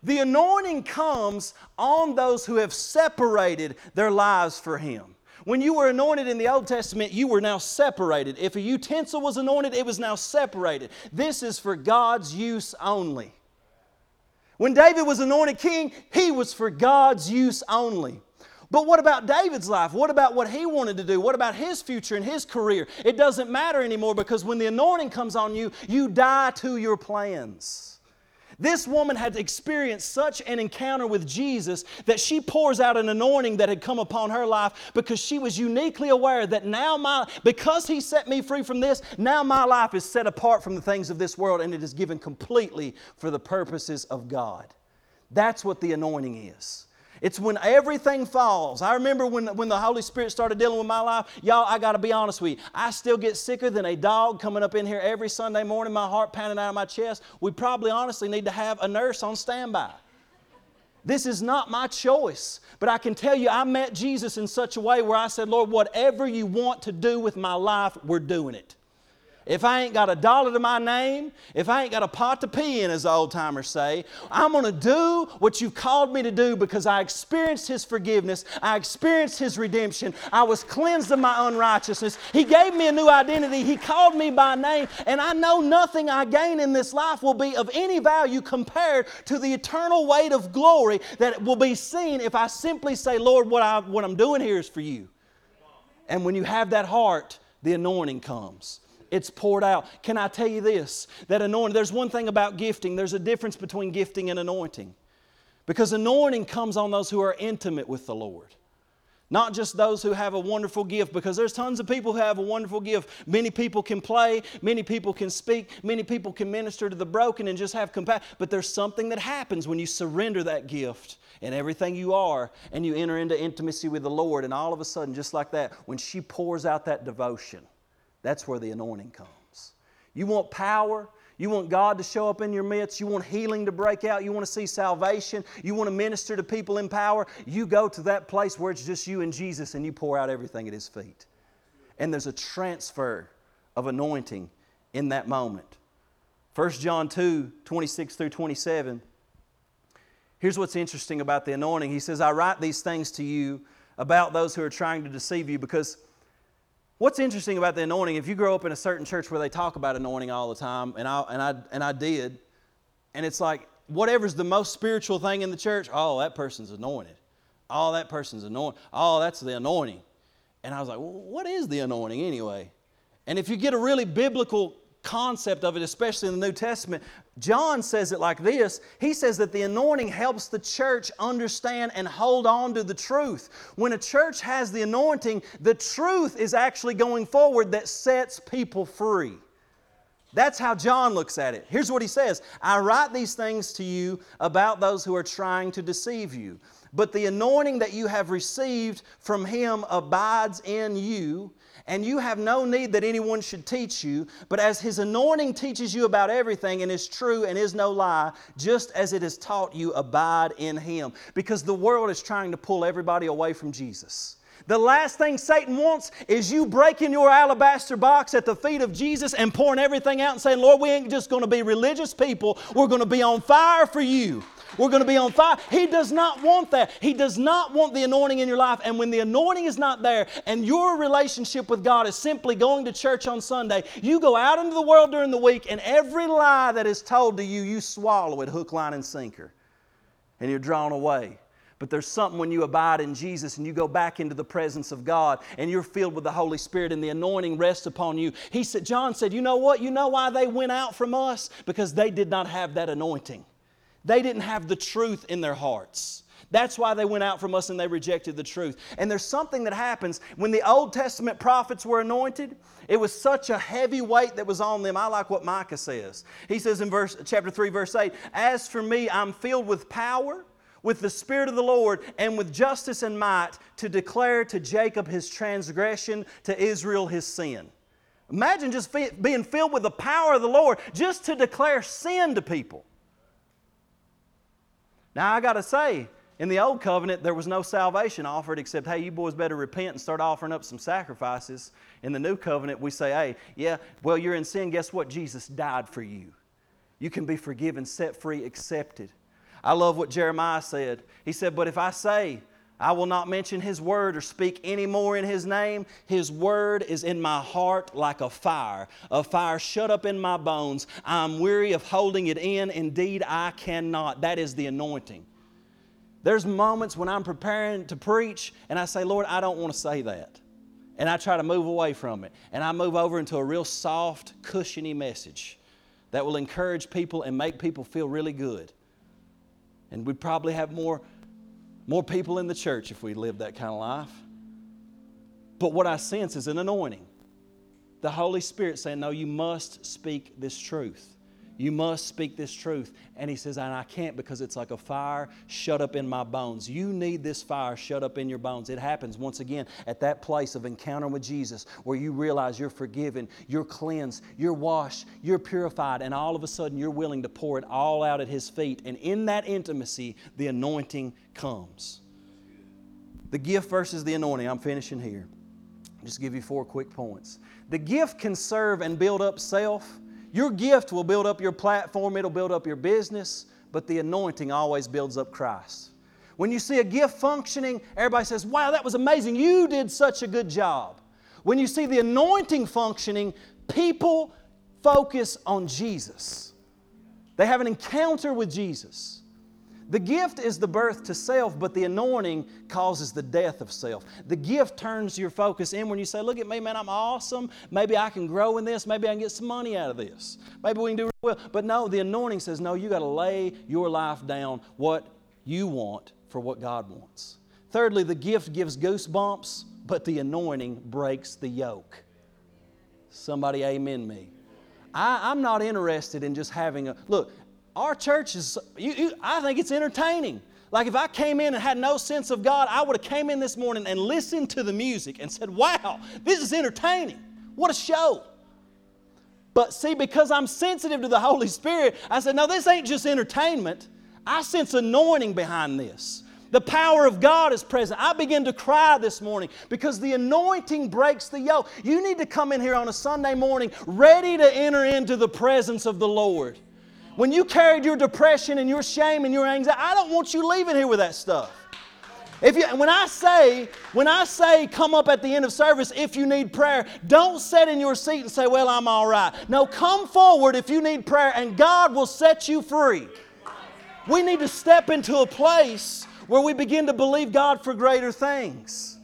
The anointing comes on those who have separated their lives for Him. When you were anointed in the Old Testament, you were now separated. If a utensil was anointed, it was now separated. This is for God's use only. When David was anointed king, he was for God's use only. But what about David's life? What about what he wanted to do? What about his future and his career? It doesn't matter anymore because when the anointing comes on you, you die to your plans. This woman had experienced such an encounter with Jesus that she pours out an anointing that had come upon her life because she was uniquely aware that now my, because He set me free from this, now my life is set apart from the things of this world and it is given completely for the purposes of God. That's what the anointing is. It's when everything falls. I remember when, when the Holy Spirit started dealing with my life. Y'all, I got to be honest with you. I still get sicker than a dog coming up in here every Sunday morning, my heart pounding out of my chest. We probably honestly need to have a nurse on standby. This is not my choice, but I can tell you, I met Jesus in such a way where I said, Lord, whatever you want to do with my life, we're doing it. If I ain't got a dollar to my name, if I ain't got a pot to pee in, as the old timers say, I'm going to do what you've called me to do because I experienced His forgiveness. I experienced His redemption. I was cleansed of my unrighteousness. He gave me a new identity. He called me by name. And I know nothing I gain in this life will be of any value compared to the eternal weight of glory that will be seen if I simply say, Lord, what, I, what I'm doing here is for you. And when you have that heart, the anointing comes it's poured out. Can I tell you this? That anointing, there's one thing about gifting, there's a difference between gifting and anointing. Because anointing comes on those who are intimate with the Lord. Not just those who have a wonderful gift, because there's tons of people who have a wonderful gift. Many people can play, many people can speak, many people can minister to the broken and just have compassion. But there's something that happens when you surrender that gift and everything you are and you enter into intimacy with the Lord, and all of a sudden, just like that, when she pours out that devotion, that's where the anointing comes. You want power? You want God to show up in your midst. You want healing to break out. You want to see salvation. You want to minister to people in power. You go to that place where it's just you and Jesus and you pour out everything at His feet. And there's a transfer of anointing in that moment. 1 John 2 26 through 27. Here's what's interesting about the anointing. He says, I write these things to you about those who are trying to deceive you because What's interesting about the anointing, if you grow up in a certain church where they talk about anointing all the time, and I, and I, and I did, and it's like whatever's the most spiritual thing in the church, oh, that person's anointed. Oh, that person's anointed. Oh, that's the anointing. And I was like, well, what is the anointing anyway? And if you get a really biblical concept of it, especially in the New Testament, John says it like this He says that the anointing helps the church understand and hold on to the truth. When a church has the anointing, the truth is actually going forward that sets people free. That's how John looks at it. Here's what he says I write these things to you about those who are trying to deceive you. But the anointing that you have received from him abides in you and you have no need that anyone should teach you, but as His anointing teaches you about everything and is true and is no lie, just as it has taught you, abide in Him. Because the world is trying to pull everybody away from Jesus. The last thing Satan wants is you breaking your alabaster box at the feet of Jesus and pouring everything out and saying, Lord, we ain't just going to be religious people. We're going to be on fire for you. We're going to be on fire. He does not want that. He does not want the anointing in your life. And when the anointing is not there and your relationship with God is simply going to church on Sunday, you go out into the world during the week and every lie that is told to you, you swallow it hook, line, and sinker. And you're drawn away. But there's something when you abide in Jesus and you go back into the presence of God and you're filled with the Holy Spirit and the anointing rests upon you. He said, John said, You know what? You know why they went out from us? Because they did not have that anointing. They didn't have the truth in their hearts. That's why they went out from us and they rejected the truth. And there's something that happens when the Old Testament prophets were anointed. It was such a heavy weight that was on them. I like what Micah says. He says in verse chapter 3 verse 8, "As for me, I'm filled with power, with the spirit of the Lord, and with justice and might to declare to Jacob his transgression, to Israel his sin." Imagine just being filled with the power of the Lord just to declare sin to people. Now, I got to say, in the old covenant, there was no salvation offered except, hey, you boys better repent and start offering up some sacrifices. In the new covenant, we say, hey, yeah, well, you're in sin. Guess what? Jesus died for you. You can be forgiven, set free, accepted. I love what Jeremiah said. He said, But if I say, I will not mention His word or speak any more in His name. His word is in my heart like a fire, a fire shut up in my bones. I'm weary of holding it in. Indeed, I cannot. That is the anointing. There's moments when I'm preparing to preach and I say, Lord, I don't want to say that. And I try to move away from it. And I move over into a real soft, cushiony message that will encourage people and make people feel really good. And we'd probably have more more people in the church if we lived that kind of life. But what I sense is an anointing. The Holy Spirit saying, No, you must speak this truth. You must speak this truth. And he says, And I can't because it's like a fire shut up in my bones. You need this fire shut up in your bones. It happens once again at that place of encounter with Jesus where you realize you're forgiven, you're cleansed, you're washed, you're purified, and all of a sudden you're willing to pour it all out at his feet. And in that intimacy, the anointing comes. The gift versus the anointing. I'm finishing here. just give you four quick points. The gift can serve and build up self. Your gift will build up your platform, it'll build up your business, but the anointing always builds up Christ. When you see a gift functioning, everybody says, Wow, that was amazing. You did such a good job. When you see the anointing functioning, people focus on Jesus. They have an encounter with Jesus. The gift is the birth to self, but the anointing causes the death of self. The gift turns your focus in when you say, Look at me, man, I'm awesome. Maybe I can grow in this. Maybe I can get some money out of this. Maybe we can do real well. But no, the anointing says, No, you got to lay your life down what you want for what God wants. Thirdly, the gift gives goosebumps, but the anointing breaks the yoke. Somebody amen me. I, am not interested in just having a look. Our church is, you, you, I think it's entertaining. Like if I came in and had no sense of God, I would have came in this morning and listened to the music and said, wow, this is entertaining. What a show. But see, because I'm sensitive to the Holy Spirit, I said, no, this ain't just entertainment. I sense anointing behind this. The power of God is present. I begin to cry this morning because the anointing breaks the yoke. You need to come in here on a Sunday morning ready to enter into the presence of the Lord. When you carried your depression and your shame and your anxiety, I don't want you leaving here with that stuff. If you, when I say, when I say come up at the end of service if you need prayer, don't sit in your seat and say, well, I'm all right. No, come forward if you need prayer and God will set you free. We need to step into a place where we begin to believe God for greater things.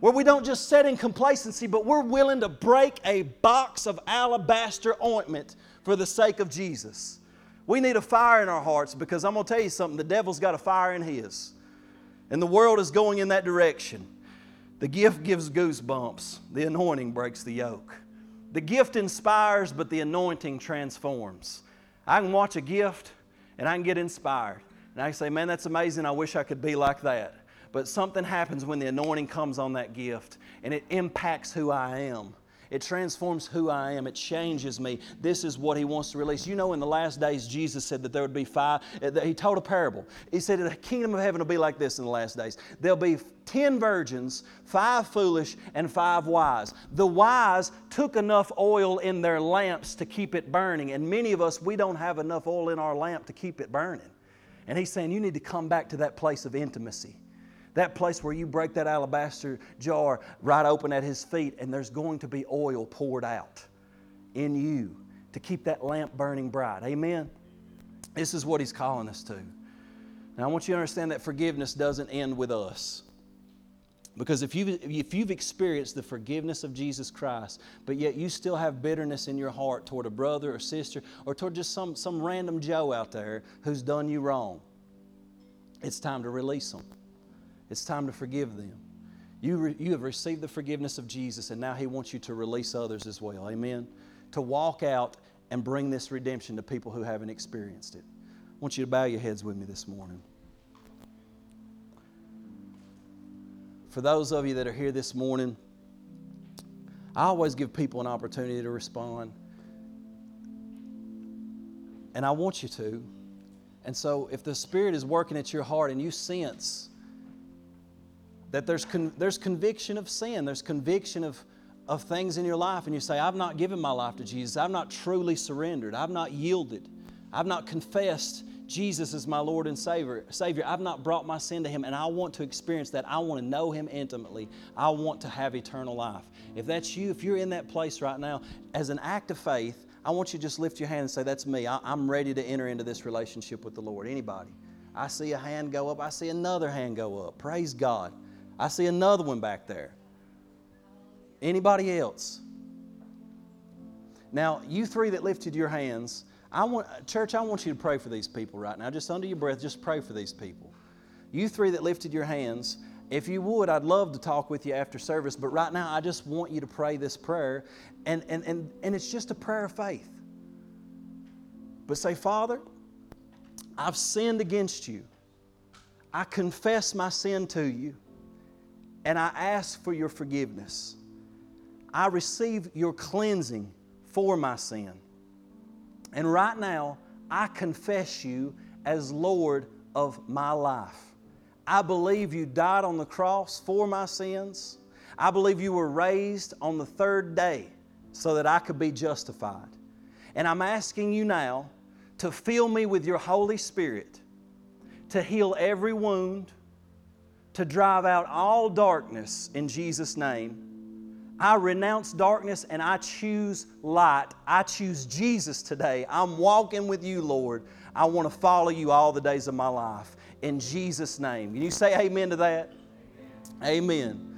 Where we don't just sit in complacency, but we're willing to break a box of alabaster ointment for the sake of Jesus. We need a fire in our hearts because I'm going to tell you something the devil's got a fire in his. And the world is going in that direction. The gift gives goosebumps, the anointing breaks the yoke. The gift inspires, but the anointing transforms. I can watch a gift and I can get inspired. And I can say, man, that's amazing. I wish I could be like that. But something happens when the anointing comes on that gift and it impacts who I am. It transforms who I am. It changes me. This is what He wants to release. You know, in the last days, Jesus said that there would be five. Uh, he told a parable. He said, The kingdom of heaven will be like this in the last days. There'll be 10 virgins, five foolish, and five wise. The wise took enough oil in their lamps to keep it burning. And many of us, we don't have enough oil in our lamp to keep it burning. And He's saying, You need to come back to that place of intimacy. That place where you break that alabaster jar right open at His feet, and there's going to be oil poured out in you to keep that lamp burning bright. Amen? This is what He's calling us to. Now, I want you to understand that forgiveness doesn't end with us. Because if you've, if you've experienced the forgiveness of Jesus Christ, but yet you still have bitterness in your heart toward a brother or sister or toward just some, some random Joe out there who's done you wrong, it's time to release them. It's time to forgive them. You, re, you have received the forgiveness of Jesus, and now He wants you to release others as well. Amen? To walk out and bring this redemption to people who haven't experienced it. I want you to bow your heads with me this morning. For those of you that are here this morning, I always give people an opportunity to respond. And I want you to. And so, if the Spirit is working at your heart and you sense that there's, con- there's conviction of sin, there's conviction of, of things in your life, and you say, I've not given my life to Jesus, I've not truly surrendered, I've not yielded, I've not confessed Jesus is my Lord and Savior. Savior, I've not brought my sin to Him, and I want to experience that. I want to know Him intimately. I want to have eternal life. If that's you, if you're in that place right now, as an act of faith, I want you to just lift your hand and say, That's me. I, I'm ready to enter into this relationship with the Lord. Anybody? I see a hand go up. I see another hand go up. Praise God. I see another one back there. Anybody else? Now, you three that lifted your hands, I want church, I want you to pray for these people right now. Just under your breath, just pray for these people. You three that lifted your hands, if you would, I'd love to talk with you after service, but right now I just want you to pray this prayer, and, and, and, and it's just a prayer of faith. But say, Father, I've sinned against you. I confess my sin to you and I ask for your forgiveness. I receive your cleansing for my sin. And right now, I confess you as Lord of my life. I believe you died on the cross for my sins. I believe you were raised on the third day so that I could be justified. And I'm asking you now to fill me with your Holy Spirit, to heal every wound, to drive out all darkness in Jesus' name. I renounce darkness and I choose light. I choose Jesus today. I'm walking with you, Lord. I want to follow you all the days of my life. In Jesus' name. Can you say amen to that? Amen. amen.